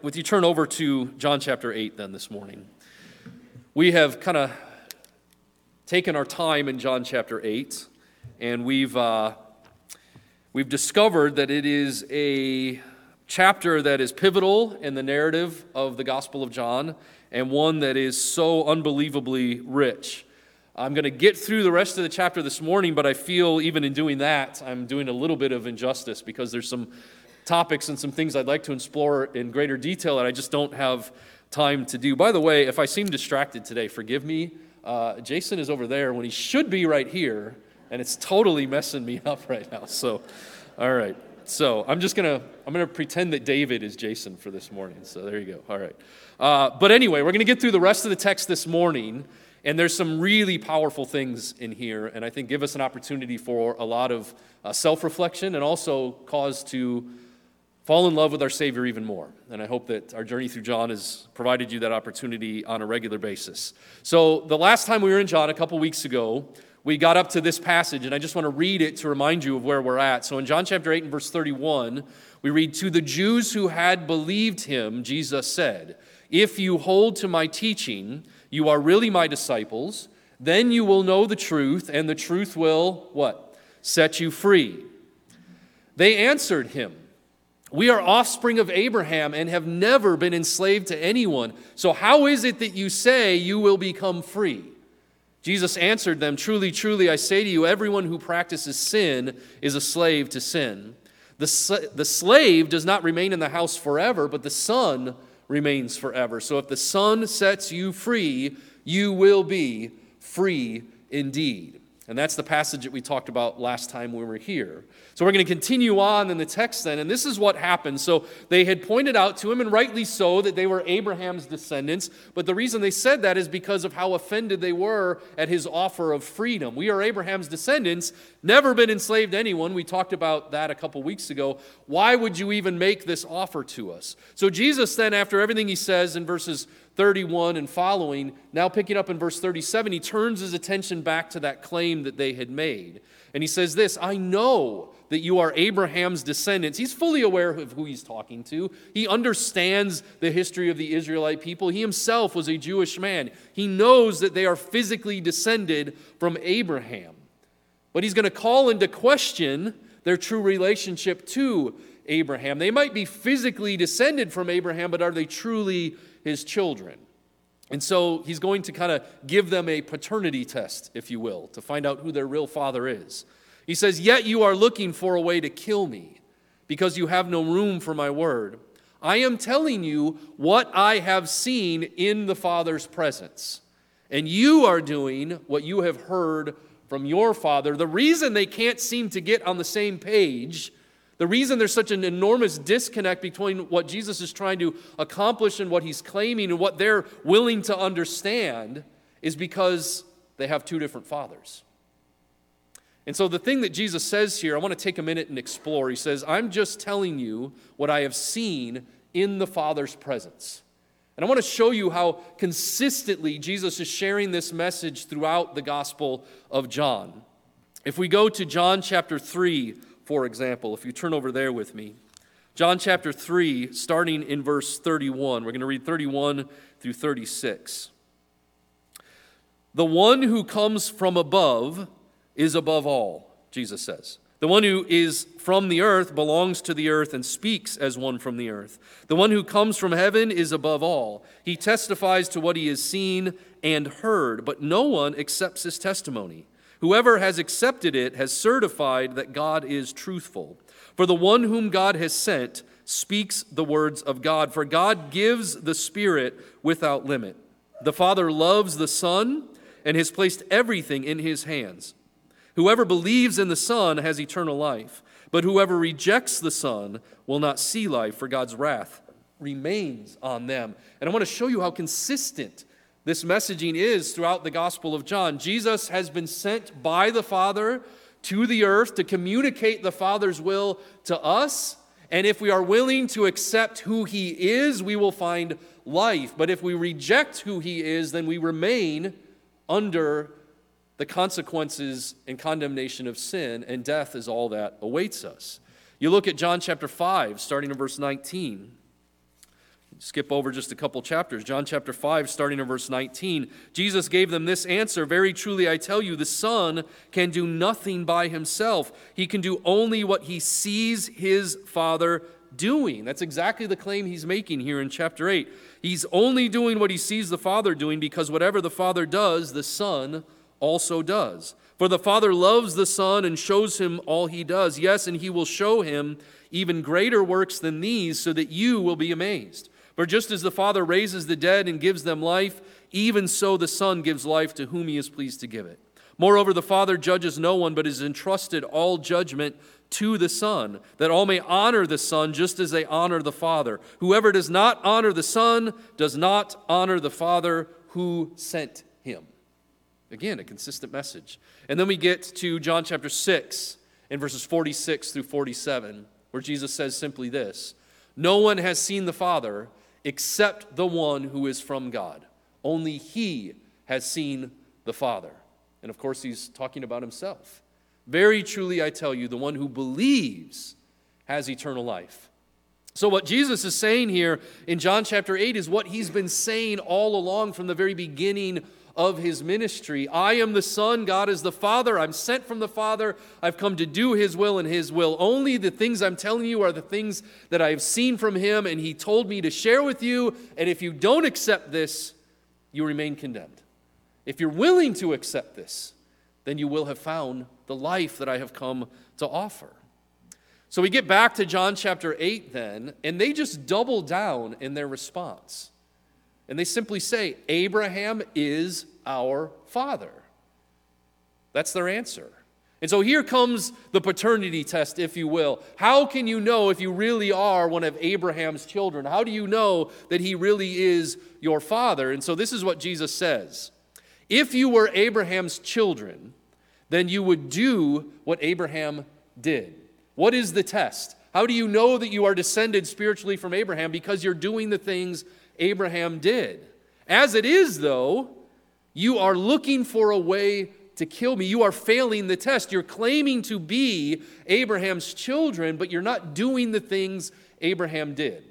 with you turn over to John chapter 8 then this morning. We have kind of taken our time in John chapter 8, and we've, uh, we've discovered that it is a chapter that is pivotal in the narrative of the Gospel of John and one that is so unbelievably rich. I'm going to get through the rest of the chapter this morning, but I feel even in doing that, I'm doing a little bit of injustice because there's some topics and some things I'd like to explore in greater detail that I just don't have time to do. By the way, if I seem distracted today, forgive me. Uh, Jason is over there when he should be right here, and it's totally messing me up right now. So, all right. So I'm just gonna I'm gonna pretend that David is Jason for this morning. So there you go. All right. Uh, but anyway, we're gonna get through the rest of the text this morning, and there's some really powerful things in here, and I think give us an opportunity for a lot of uh, self-reflection and also cause to fall in love with our Savior even more. And I hope that our journey through John has provided you that opportunity on a regular basis. So the last time we were in John a couple weeks ago, we got up to this passage, and I just want to read it to remind you of where we're at. So in John chapter 8 and verse 31, we read, To the Jews who had believed him, Jesus said, If you hold to my teaching, you are really my disciples. Then you will know the truth, and the truth will, what? Set you free. They answered him, We are offspring of Abraham and have never been enslaved to anyone. So how is it that you say you will become free? Jesus answered them, Truly, truly, I say to you, everyone who practices sin is a slave to sin. The, the slave does not remain in the house forever, but the son remains forever. So if the son sets you free, you will be free indeed. And that's the passage that we talked about last time we were here. So we're going to continue on in the text then, and this is what happened. So they had pointed out to him, and rightly so, that they were Abraham's descendants. But the reason they said that is because of how offended they were at his offer of freedom. We are Abraham's descendants, never been enslaved to anyone. We talked about that a couple weeks ago. Why would you even make this offer to us? So Jesus then, after everything he says in verses 31 and following, now picking up in verse 37, he turns his attention back to that claim that they had made. And he says this I know that you are Abraham's descendants. He's fully aware of who he's talking to. He understands the history of the Israelite people. He himself was a Jewish man. He knows that they are physically descended from Abraham. But he's going to call into question their true relationship to Abraham. They might be physically descended from Abraham, but are they truly his children. And so he's going to kind of give them a paternity test, if you will, to find out who their real father is. He says, Yet you are looking for a way to kill me because you have no room for my word. I am telling you what I have seen in the Father's presence. And you are doing what you have heard from your Father. The reason they can't seem to get on the same page the reason there's such an enormous disconnect between what Jesus is trying to accomplish and what he's claiming and what they're willing to understand is because they have two different fathers. And so, the thing that Jesus says here, I want to take a minute and explore. He says, I'm just telling you what I have seen in the Father's presence. And I want to show you how consistently Jesus is sharing this message throughout the Gospel of John. If we go to John chapter 3, for example, if you turn over there with me, John chapter 3, starting in verse 31, we're going to read 31 through 36. The one who comes from above is above all, Jesus says. The one who is from the earth belongs to the earth and speaks as one from the earth. The one who comes from heaven is above all. He testifies to what he has seen and heard, but no one accepts his testimony. Whoever has accepted it has certified that God is truthful. For the one whom God has sent speaks the words of God, for God gives the Spirit without limit. The Father loves the Son and has placed everything in his hands. Whoever believes in the Son has eternal life, but whoever rejects the Son will not see life, for God's wrath remains on them. And I want to show you how consistent this messaging is throughout the Gospel of John. Jesus has been sent by the Father to the earth to communicate the Father's will to us. And if we are willing to accept who He is, we will find life. But if we reject who He is, then we remain under the consequences and condemnation of sin, and death is all that awaits us. You look at John chapter 5, starting in verse 19. Skip over just a couple chapters. John chapter 5, starting in verse 19. Jesus gave them this answer Very truly, I tell you, the Son can do nothing by himself. He can do only what he sees his Father doing. That's exactly the claim he's making here in chapter 8. He's only doing what he sees the Father doing because whatever the Father does, the Son also does. For the Father loves the Son and shows him all he does. Yes, and he will show him even greater works than these so that you will be amazed. For just as the Father raises the dead and gives them life, even so the Son gives life to whom he is pleased to give it. Moreover, the Father judges no one, but has entrusted all judgment to the Son, that all may honor the Son just as they honor the Father. Whoever does not honor the Son does not honor the Father who sent him. Again, a consistent message. And then we get to John chapter 6 in verses 46 through 47, where Jesus says simply this No one has seen the Father except the one who is from God. Only he has seen the Father. And of course, he's talking about himself. Very truly, I tell you, the one who believes has eternal life. So, what Jesus is saying here in John chapter 8 is what he's been saying all along from the very beginning of his ministry. I am the Son, God is the Father. I'm sent from the Father. I've come to do his will and his will. Only the things I'm telling you are the things that I've seen from him, and he told me to share with you. And if you don't accept this, you remain condemned. If you're willing to accept this, then you will have found the life that I have come to offer. So we get back to John chapter 8 then, and they just double down in their response. And they simply say, Abraham is our father. That's their answer. And so here comes the paternity test, if you will. How can you know if you really are one of Abraham's children? How do you know that he really is your father? And so this is what Jesus says If you were Abraham's children, then you would do what Abraham did. What is the test? How do you know that you are descended spiritually from Abraham? Because you're doing the things Abraham did. As it is, though, you are looking for a way to kill me. You are failing the test. You're claiming to be Abraham's children, but you're not doing the things Abraham did.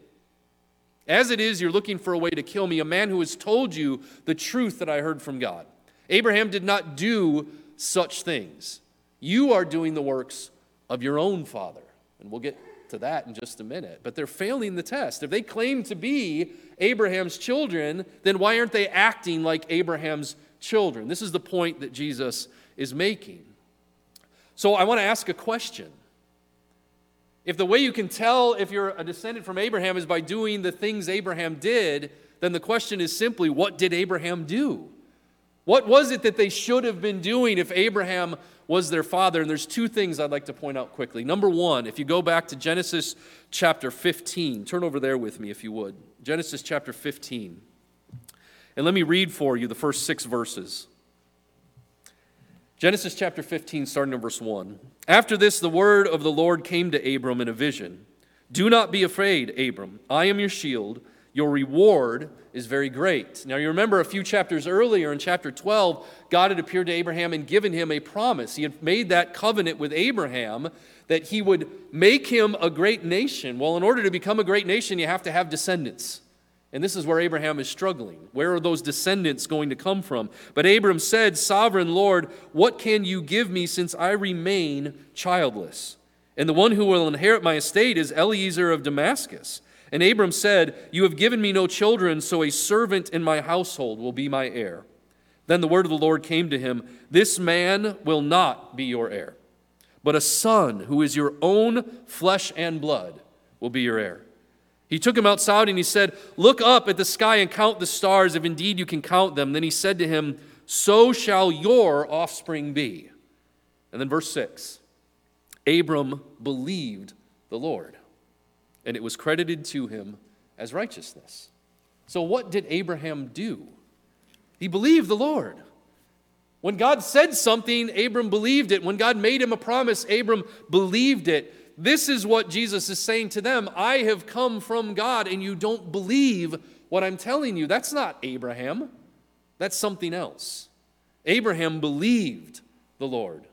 As it is, you're looking for a way to kill me, a man who has told you the truth that I heard from God. Abraham did not do such things. You are doing the works of your own father. And we'll get to that in just a minute. But they're failing the test. If they claim to be Abraham's children, then why aren't they acting like Abraham's children? This is the point that Jesus is making. So I want to ask a question. If the way you can tell if you're a descendant from Abraham is by doing the things Abraham did, then the question is simply what did Abraham do? What was it that they should have been doing if Abraham was their father? And there's two things I'd like to point out quickly. Number one, if you go back to Genesis chapter 15, turn over there with me if you would. Genesis chapter 15. And let me read for you the first six verses. Genesis chapter 15, starting in verse 1. After this, the word of the Lord came to Abram in a vision Do not be afraid, Abram. I am your shield. Your reward is very great. Now, you remember a few chapters earlier in chapter 12, God had appeared to Abraham and given him a promise. He had made that covenant with Abraham that he would make him a great nation. Well, in order to become a great nation, you have to have descendants. And this is where Abraham is struggling. Where are those descendants going to come from? But Abram said, Sovereign Lord, what can you give me since I remain childless? And the one who will inherit my estate is Eliezer of Damascus. And Abram said, You have given me no children, so a servant in my household will be my heir. Then the word of the Lord came to him This man will not be your heir, but a son who is your own flesh and blood will be your heir. He took him outside and he said, Look up at the sky and count the stars, if indeed you can count them. Then he said to him, So shall your offspring be. And then verse 6 Abram believed the Lord and it was credited to him as righteousness. So, what did Abraham do? He believed the Lord. When God said something, Abram believed it. When God made him a promise, Abram believed it. This is what Jesus is saying to them I have come from God, and you don't believe what I'm telling you. That's not Abraham, that's something else. Abraham believed the Lord,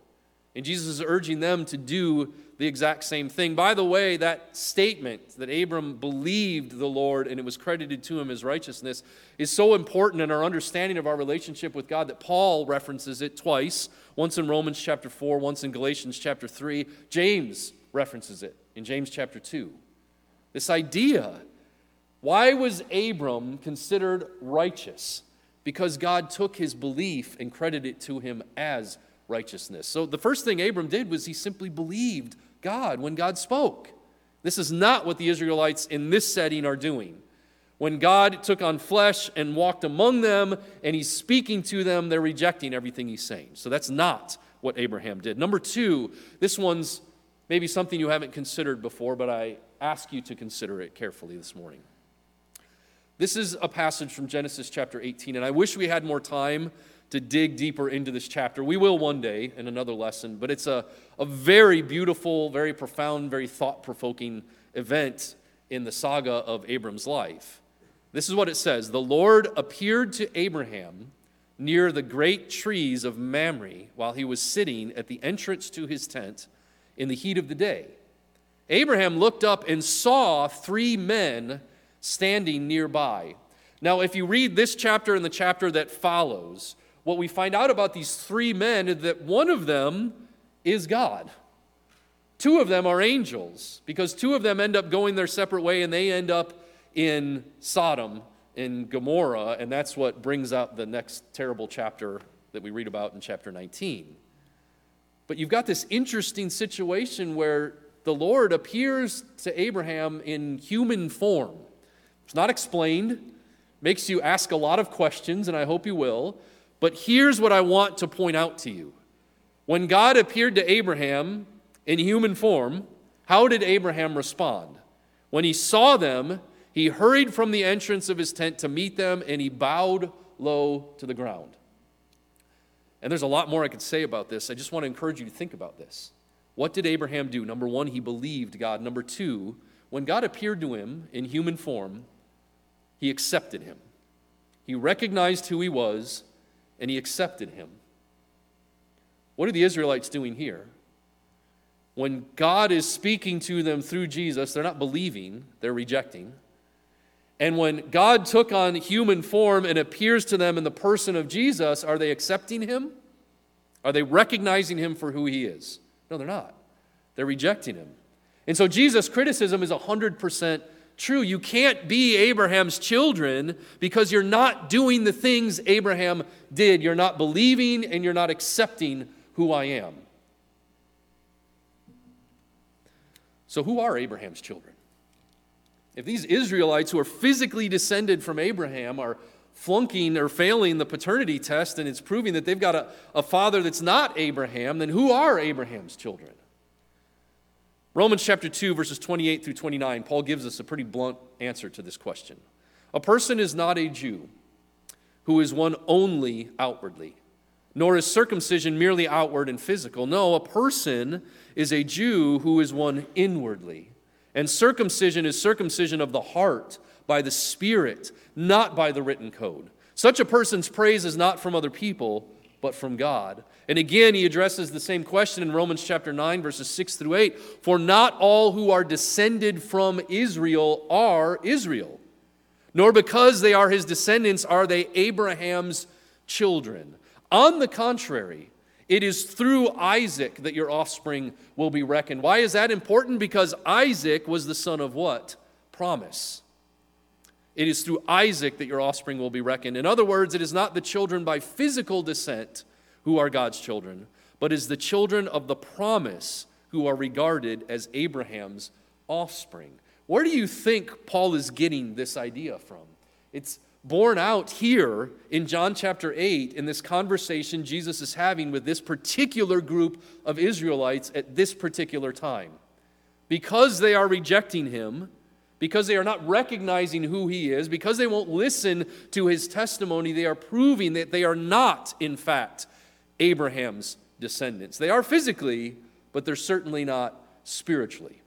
And Jesus is urging them to do the exact same thing. By the way, that statement that Abram believed the Lord and it was credited to him as righteousness is so important in our understanding of our relationship with God that Paul references it twice once in Romans chapter 4, once in Galatians chapter 3. James references it in James chapter 2. This idea why was Abram considered righteous? Because God took his belief and credited it to him as righteousness. So the first thing Abram did was he simply believed God when God spoke. This is not what the Israelites in this setting are doing. When God took on flesh and walked among them and he's speaking to them, they're rejecting everything he's saying. So that's not what Abraham did. Number two, this one's maybe something you haven't considered before, but I ask you to consider it carefully this morning. This is a passage from Genesis chapter 18, and I wish we had more time to dig deeper into this chapter. We will one day in another lesson, but it's a, a very beautiful, very profound, very thought provoking event in the saga of Abram's life. This is what it says The Lord appeared to Abraham near the great trees of Mamre while he was sitting at the entrance to his tent in the heat of the day. Abraham looked up and saw three men standing nearby. Now, if you read this chapter and the chapter that follows, what we find out about these three men is that one of them is God. Two of them are angels because two of them end up going their separate way and they end up in Sodom, in Gomorrah, and that's what brings out the next terrible chapter that we read about in chapter 19. But you've got this interesting situation where the Lord appears to Abraham in human form. It's not explained, makes you ask a lot of questions, and I hope you will. But here's what I want to point out to you. When God appeared to Abraham in human form, how did Abraham respond? When he saw them, he hurried from the entrance of his tent to meet them, and he bowed low to the ground. And there's a lot more I could say about this. I just want to encourage you to think about this. What did Abraham do? Number one, he believed God. Number two, when God appeared to him in human form, he accepted him. He recognized who he was and he accepted him. What are the Israelites doing here? When God is speaking to them through Jesus, they're not believing, they're rejecting. And when God took on human form and appears to them in the person of Jesus, are they accepting him? Are they recognizing him for who he is? No, they're not. They're rejecting him. And so Jesus' criticism is 100% true. You can't be Abraham's children because you're not doing the things Abraham did. You're not believing and you're not accepting who I am. So, who are Abraham's children? If these Israelites who are physically descended from Abraham are flunking or failing the paternity test and it's proving that they've got a, a father that's not Abraham, then who are Abraham's children? Romans chapter 2, verses 28 through 29, Paul gives us a pretty blunt answer to this question. A person is not a Jew who is one only outwardly, nor is circumcision merely outward and physical. No, a person is a Jew who is one inwardly. And circumcision is circumcision of the heart by the Spirit, not by the written code. Such a person's praise is not from other people, but from God. And again, he addresses the same question in Romans chapter 9, verses 6 through 8. For not all who are descended from Israel are Israel, nor because they are his descendants are they Abraham's children. On the contrary, it is through Isaac that your offspring will be reckoned. Why is that important? Because Isaac was the son of what? Promise. It is through Isaac that your offspring will be reckoned. In other words, it is not the children by physical descent who are God's children, but is the children of the promise who are regarded as Abraham's offspring. Where do you think Paul is getting this idea from? It's borne out here in John chapter 8 in this conversation Jesus is having with this particular group of Israelites at this particular time. Because they are rejecting him, because they are not recognizing who he is, because they won't listen to his testimony, they are proving that they are not, in fact, Abraham's descendants. They are physically, but they're certainly not spiritually.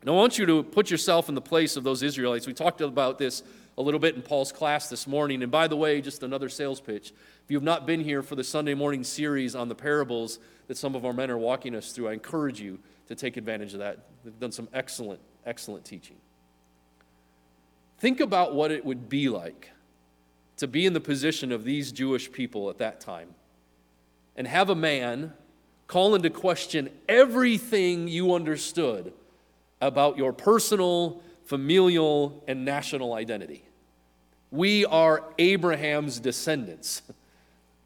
And I want you to put yourself in the place of those Israelites. We talked about this a little bit in Paul's class this morning. And by the way, just another sales pitch. If you have not been here for the Sunday morning series on the parables that some of our men are walking us through, I encourage you to take advantage of that. They've done some excellent, excellent teaching. Think about what it would be like to be in the position of these Jewish people at that time and have a man call into question everything you understood about your personal, familial, and national identity. We are Abraham's descendants.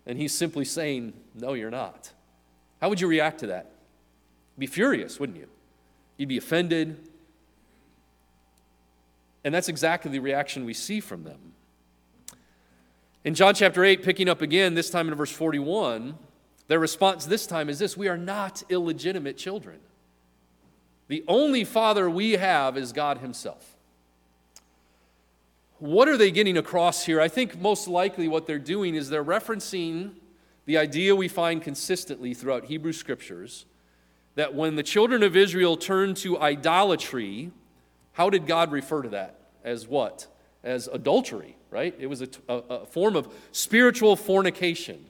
And he's simply saying, No, you're not. How would you react to that? Be furious, wouldn't you? You'd be offended. And that's exactly the reaction we see from them. In John chapter 8, picking up again, this time in verse 41, their response this time is this We are not illegitimate children. The only father we have is God Himself. What are they getting across here? I think most likely what they're doing is they're referencing the idea we find consistently throughout Hebrew scriptures that when the children of Israel turned to idolatry, how did God refer to that? As what? As adultery, right? It was a, a, a form of spiritual fornication.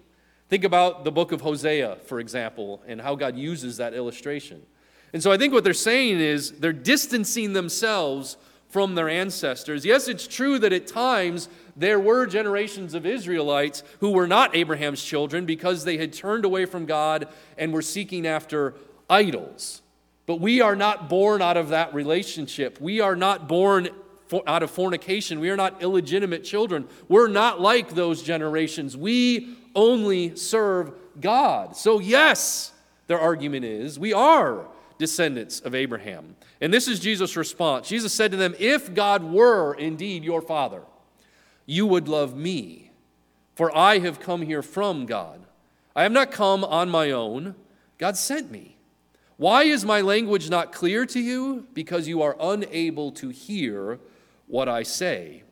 Think about the book of Hosea, for example, and how God uses that illustration. And so I think what they're saying is they're distancing themselves from their ancestors. Yes, it's true that at times there were generations of Israelites who were not Abraham's children because they had turned away from God and were seeking after idols. But we are not born out of that relationship. We are not born out of fornication. We are not illegitimate children. We're not like those generations. We only serve God. So, yes, their argument is we are descendants of Abraham. And this is Jesus' response. Jesus said to them, If God were indeed your father, you would love me, for I have come here from God. I have not come on my own, God sent me. Why is my language not clear to you? Because you are unable to hear what I say.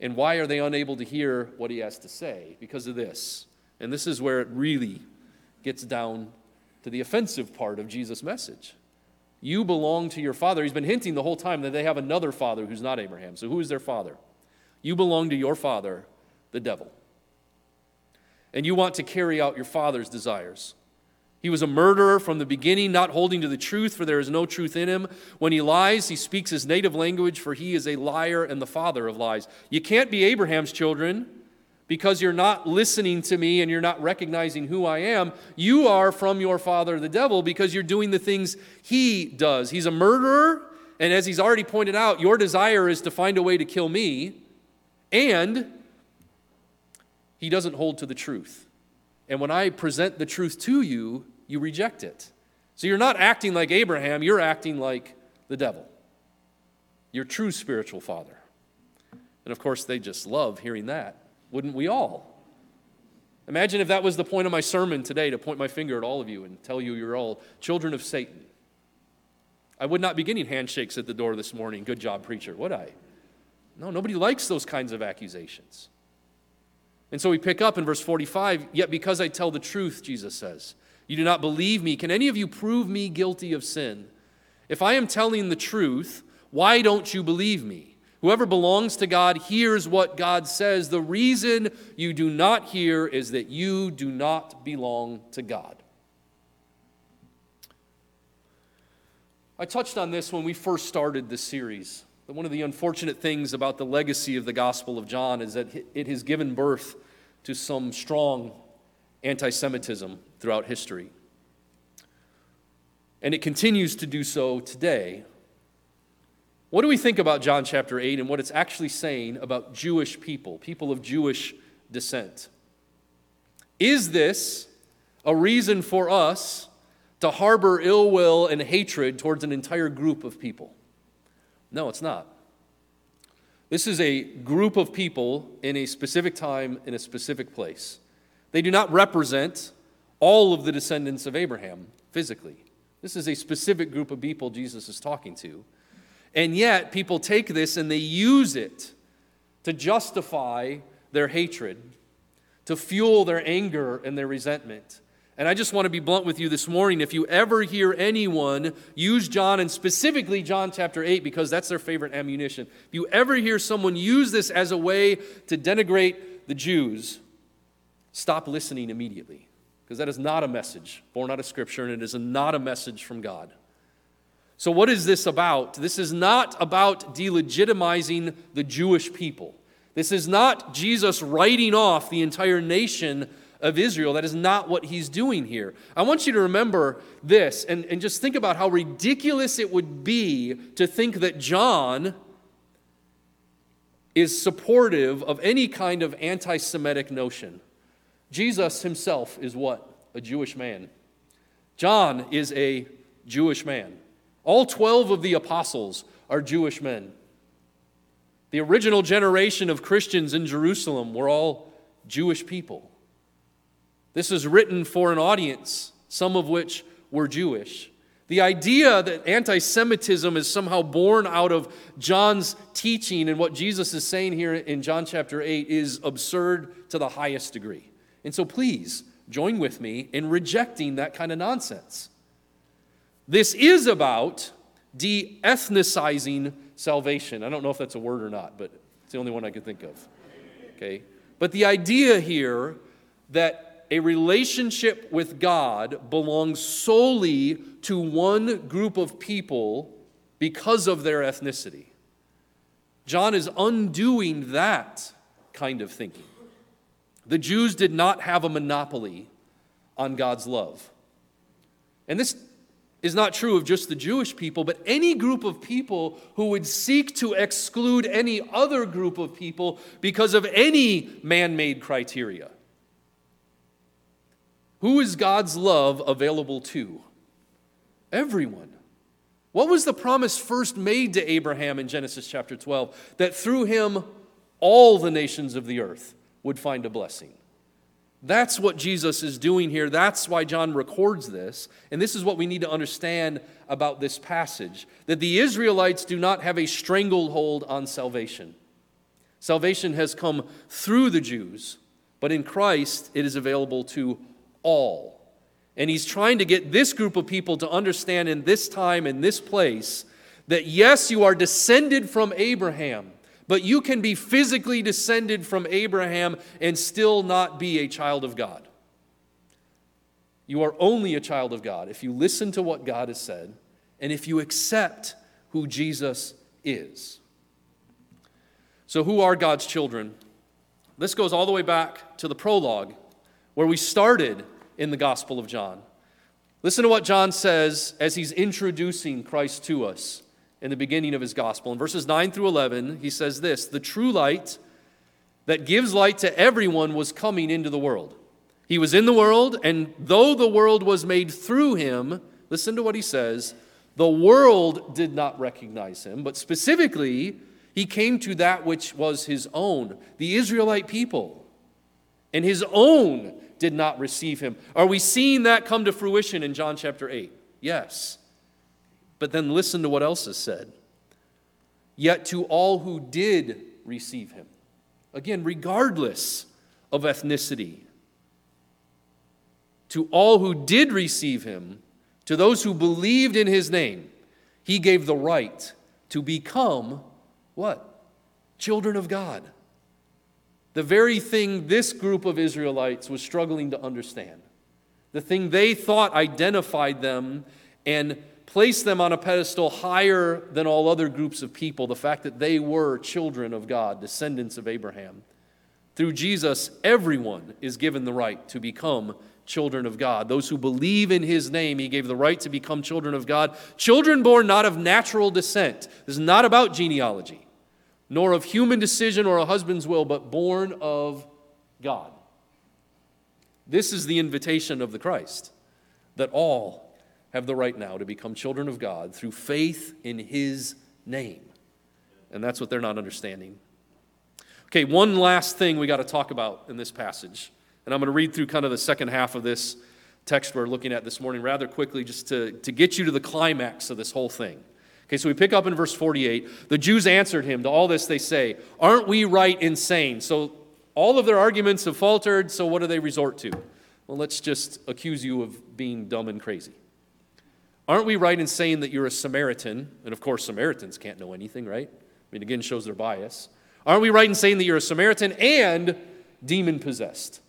And why are they unable to hear what he has to say? Because of this. And this is where it really gets down to the offensive part of Jesus' message. You belong to your father. He's been hinting the whole time that they have another father who's not Abraham. So, who is their father? You belong to your father, the devil. And you want to carry out your father's desires. He was a murderer from the beginning, not holding to the truth, for there is no truth in him. When he lies, he speaks his native language, for he is a liar and the father of lies. You can't be Abraham's children because you're not listening to me and you're not recognizing who I am, you are from your father, the devil, because you're doing the things he does. He's a murderer, and as he's already pointed out, your desire is to find a way to kill me, and he doesn't hold to the truth. And when I present the truth to you, you reject it. So you're not acting like Abraham, you're acting like the devil, your true spiritual father. And of course, they just love hearing that. Wouldn't we all? Imagine if that was the point of my sermon today to point my finger at all of you and tell you you're all children of Satan. I would not be getting handshakes at the door this morning. Good job, preacher, would I? No, nobody likes those kinds of accusations. And so we pick up in verse 45 Yet because I tell the truth, Jesus says, you do not believe me. Can any of you prove me guilty of sin? If I am telling the truth, why don't you believe me? Whoever belongs to God hears what God says. The reason you do not hear is that you do not belong to God. I touched on this when we first started this series. one of the unfortunate things about the legacy of the Gospel of John is that it has given birth to some strong anti Semitism throughout history. And it continues to do so today. What do we think about John chapter 8 and what it's actually saying about Jewish people, people of Jewish descent? Is this a reason for us to harbor ill will and hatred towards an entire group of people? No, it's not. This is a group of people in a specific time, in a specific place. They do not represent all of the descendants of Abraham physically. This is a specific group of people Jesus is talking to. And yet, people take this and they use it to justify their hatred, to fuel their anger and their resentment. And I just want to be blunt with you this morning. If you ever hear anyone use John, and specifically John chapter 8, because that's their favorite ammunition, if you ever hear someone use this as a way to denigrate the Jews, stop listening immediately. Because that is not a message born out of Scripture, and it is not a message from God. So, what is this about? This is not about delegitimizing the Jewish people. This is not Jesus writing off the entire nation of Israel. That is not what he's doing here. I want you to remember this and, and just think about how ridiculous it would be to think that John is supportive of any kind of anti Semitic notion. Jesus himself is what? A Jewish man. John is a Jewish man. All 12 of the apostles are Jewish men. The original generation of Christians in Jerusalem were all Jewish people. This is written for an audience, some of which were Jewish. The idea that anti Semitism is somehow born out of John's teaching and what Jesus is saying here in John chapter 8 is absurd to the highest degree. And so please join with me in rejecting that kind of nonsense. This is about de ethnicizing salvation. I don't know if that's a word or not, but it's the only one I could think of. Okay? But the idea here that a relationship with God belongs solely to one group of people because of their ethnicity. John is undoing that kind of thinking. The Jews did not have a monopoly on God's love. And this is not true of just the Jewish people, but any group of people who would seek to exclude any other group of people because of any man made criteria. Who is God's love available to? Everyone. What was the promise first made to Abraham in Genesis chapter 12? That through him all the nations of the earth would find a blessing. That's what Jesus is doing here. That's why John records this. And this is what we need to understand about this passage that the Israelites do not have a stranglehold on salvation. Salvation has come through the Jews, but in Christ it is available to all. And he's trying to get this group of people to understand in this time, in this place, that yes, you are descended from Abraham, but you can be physically descended from Abraham and still not be a child of God. You are only a child of God if you listen to what God has said and if you accept who Jesus is. So, who are God's children? This goes all the way back to the prologue where we started in the Gospel of John. Listen to what John says as he's introducing Christ to us in the beginning of his Gospel. In verses 9 through 11, he says this The true light that gives light to everyone was coming into the world. He was in the world, and though the world was made through him, listen to what he says the world did not recognize him, but specifically, he came to that which was his own, the Israelite people. And his own did not receive him. Are we seeing that come to fruition in John chapter 8? Yes. But then listen to what else is said. Yet to all who did receive him, again, regardless of ethnicity, to all who did receive him, to those who believed in his name, he gave the right to become what? Children of God. The very thing this group of Israelites was struggling to understand. The thing they thought identified them and placed them on a pedestal higher than all other groups of people, the fact that they were children of God, descendants of Abraham. Through Jesus, everyone is given the right to become children of God. Those who believe in his name, he gave the right to become children of God. Children born not of natural descent. This is not about genealogy nor of human decision or a husband's will, but born of God. This is the invitation of the Christ that all have the right now to become children of God through faith in his name. And that's what they're not understanding. Okay, one last thing we got to talk about in this passage. And I'm going to read through kind of the second half of this text we're looking at this morning rather quickly just to, to get you to the climax of this whole thing. Okay, so we pick up in verse 48. The Jews answered him to all this, they say, Aren't we right in saying? So all of their arguments have faltered, so what do they resort to? Well, let's just accuse you of being dumb and crazy. Aren't we right in saying that you're a Samaritan? And of course, Samaritans can't know anything, right? I mean, again, shows their bias. Aren't we right in saying that you're a Samaritan and demon possessed?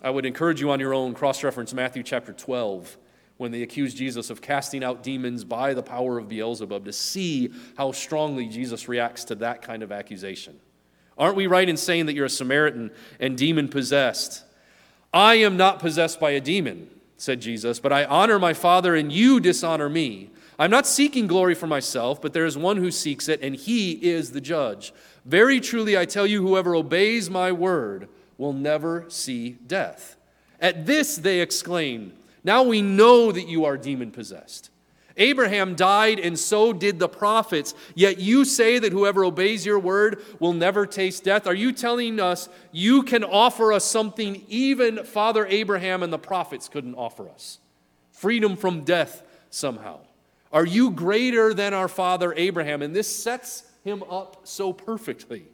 I would encourage you on your own, cross reference Matthew chapter 12, when they accused Jesus of casting out demons by the power of Beelzebub, to see how strongly Jesus reacts to that kind of accusation. Aren't we right in saying that you're a Samaritan and demon possessed? I am not possessed by a demon, said Jesus, but I honor my Father and you dishonor me. I'm not seeking glory for myself, but there is one who seeks it, and he is the judge. Very truly, I tell you, whoever obeys my word will never see death. At this, they exclaimed, Now we know that you are demon possessed. Abraham died, and so did the prophets. Yet you say that whoever obeys your word will never taste death. Are you telling us you can offer us something even Father Abraham and the prophets couldn't offer us? Freedom from death somehow. Are you greater than our father Abraham? And this sets him up so perfectly.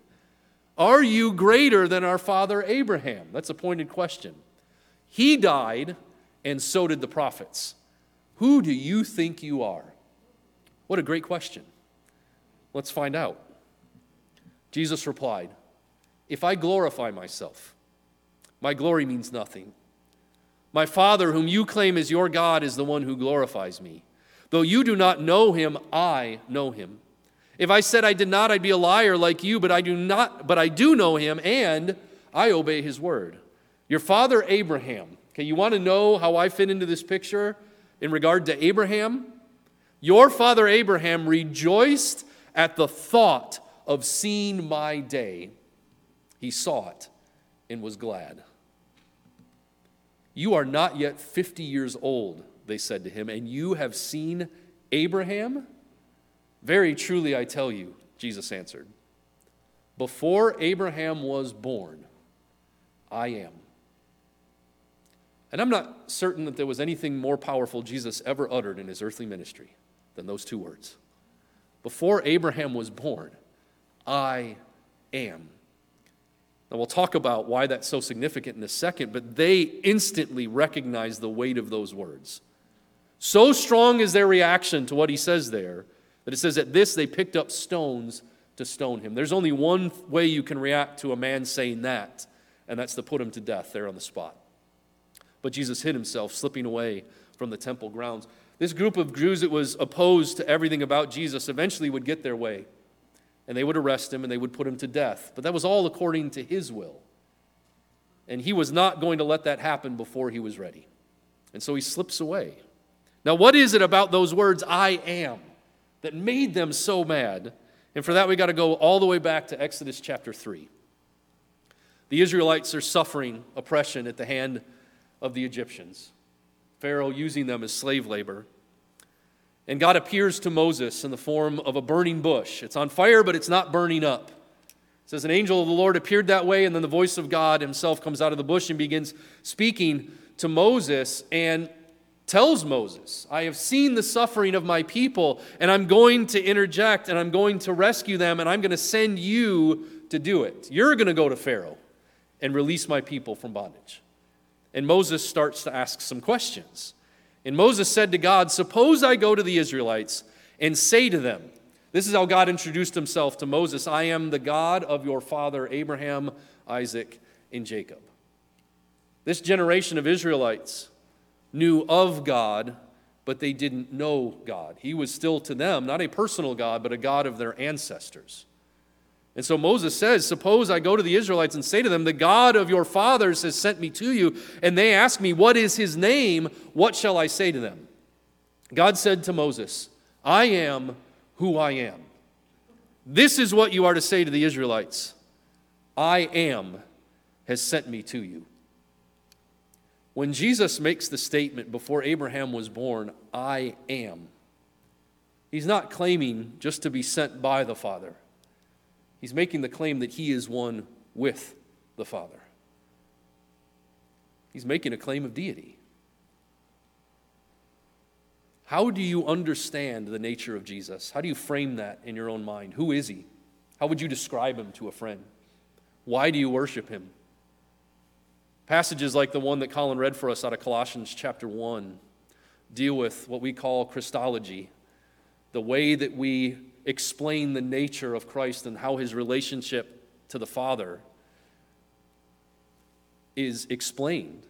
Are you greater than our father Abraham? That's a pointed question. He died, and so did the prophets. Who do you think you are? What a great question. Let's find out. Jesus replied, If I glorify myself, my glory means nothing. My Father, whom you claim as your God, is the one who glorifies me. Though you do not know him, I know him. If I said I did not, I'd be a liar like you, but I do not, but I do know him, and I obey his word. Your father Abraham, okay, you want to know how I fit into this picture in regard to Abraham? Your father Abraham rejoiced at the thought of seeing my day. He saw it and was glad. You are not yet 50 years old they said to him, And you have seen Abraham? Very truly, I tell you, Jesus answered, Before Abraham was born, I am. And I'm not certain that there was anything more powerful Jesus ever uttered in his earthly ministry than those two words. Before Abraham was born, I am. Now, we'll talk about why that's so significant in a second, but they instantly recognize the weight of those words. So strong is their reaction to what he says there that it says, At this they picked up stones to stone him. There's only one way you can react to a man saying that, and that's to put him to death there on the spot. But Jesus hid himself, slipping away from the temple grounds. This group of Jews that was opposed to everything about Jesus eventually would get their way, and they would arrest him and they would put him to death. But that was all according to his will. And he was not going to let that happen before he was ready. And so he slips away. Now, what is it about those words, I am, that made them so mad? And for that, we got to go all the way back to Exodus chapter 3. The Israelites are suffering oppression at the hand of the Egyptians, Pharaoh using them as slave labor. And God appears to Moses in the form of a burning bush. It's on fire, but it's not burning up. It says, An angel of the Lord appeared that way, and then the voice of God himself comes out of the bush and begins speaking to Moses. And tells Moses, I have seen the suffering of my people, and I'm going to interject and I'm going to rescue them, and I'm going to send you to do it. You're going to go to Pharaoh and release my people from bondage. And Moses starts to ask some questions. And Moses said to God, Suppose I go to the Israelites and say to them, This is how God introduced himself to Moses I am the God of your father Abraham, Isaac, and Jacob. This generation of Israelites knew of God, but they didn't know God. He was still to them not a personal God, but a God of their ancestors. And so Moses says, Suppose I go to the Israelites and say to them, The God of your fathers has sent me to you, and they ask me, What is his name? What shall I say to them? God said to Moses, I am who I am. This is what you are to say to the Israelites I am has sent me to you. When Jesus makes the statement before Abraham was born, I am, he's not claiming just to be sent by the Father. He's making the claim that he is one with the Father. He's making a claim of deity. How do you understand the nature of Jesus? How do you frame that in your own mind? Who is he? How would you describe him to a friend? Why do you worship him? Passages like the one that Colin read for us out of Colossians chapter 1 deal with what we call Christology, the way that we explain the nature of Christ and how his relationship to the Father is explained.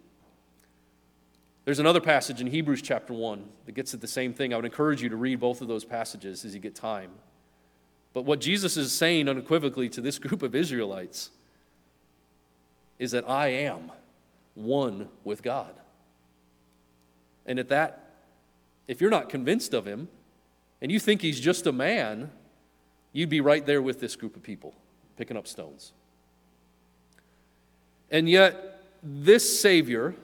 There's another passage in Hebrews chapter 1 that gets at the same thing. I would encourage you to read both of those passages as you get time. But what Jesus is saying unequivocally to this group of Israelites is that I am one with God. And at that, if you're not convinced of him and you think he's just a man, you'd be right there with this group of people picking up stones. And yet, this Savior,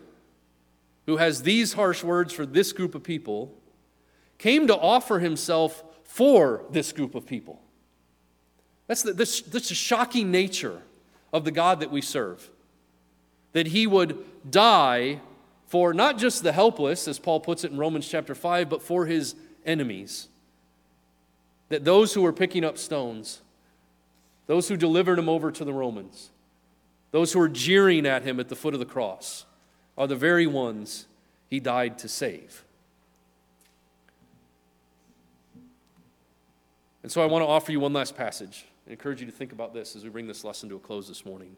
who has these harsh words for this group of people, came to offer himself for this group of people. That's the, this, this shocking nature of the God that we serve. That he would die for not just the helpless, as Paul puts it in Romans chapter 5, but for his enemies. That those who were picking up stones, those who delivered him over to the Romans, those who were jeering at him at the foot of the cross, are the very ones he died to save. And so I want to offer you one last passage. I encourage you to think about this as we bring this lesson to a close this morning.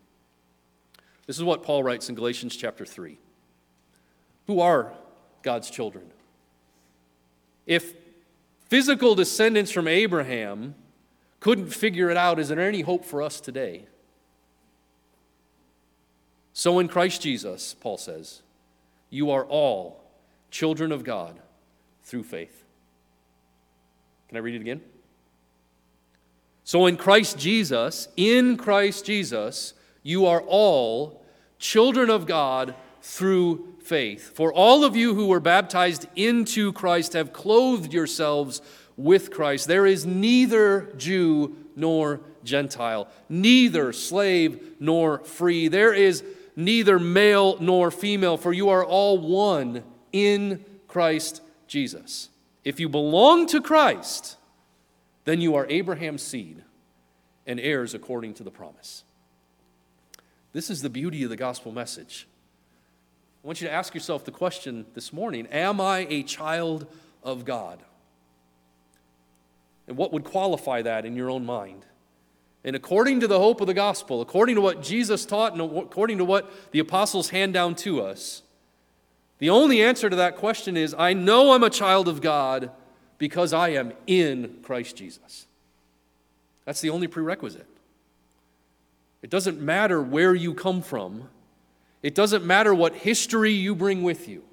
This is what Paul writes in Galatians chapter 3. Who are God's children? If physical descendants from Abraham couldn't figure it out, is there any hope for us today? So in Christ Jesus, Paul says, you are all children of God through faith. Can I read it again? So in Christ Jesus, in Christ Jesus, you are all children of God through faith. For all of you who were baptized into Christ have clothed yourselves with Christ. There is neither Jew nor Gentile, neither slave nor free. There is neither male nor female, for you are all one in Christ Jesus. If you belong to Christ, then you are Abraham's seed and heirs according to the promise. This is the beauty of the gospel message. I want you to ask yourself the question this morning Am I a child of God? And what would qualify that in your own mind? And according to the hope of the gospel, according to what Jesus taught, and according to what the apostles hand down to us, the only answer to that question is I know I'm a child of God because I am in Christ Jesus. That's the only prerequisite. It doesn't matter where you come from, it doesn't matter what history you bring with you.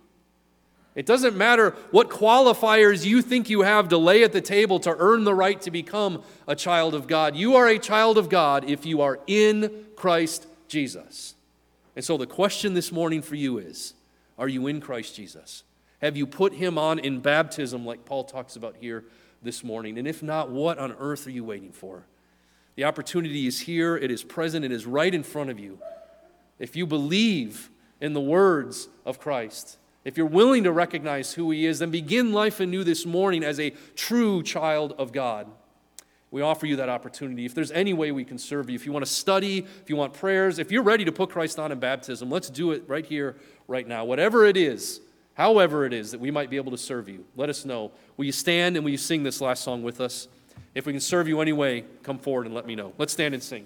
It doesn't matter what qualifiers you think you have to lay at the table to earn the right to become a child of God. You are a child of God if you are in Christ Jesus. And so the question this morning for you is Are you in Christ Jesus? Have you put him on in baptism, like Paul talks about here this morning? And if not, what on earth are you waiting for? The opportunity is here, it is present, it is right in front of you. If you believe in the words of Christ, if you're willing to recognize who He is, then begin life anew this morning as a true child of God. We offer you that opportunity. If there's any way we can serve you, if you want to study, if you want prayers, if you're ready to put Christ on in baptism, let's do it right here, right now. Whatever it is, however it is that we might be able to serve you, let us know. Will you stand and will you sing this last song with us? If we can serve you anyway, come forward and let me know. Let's stand and sing.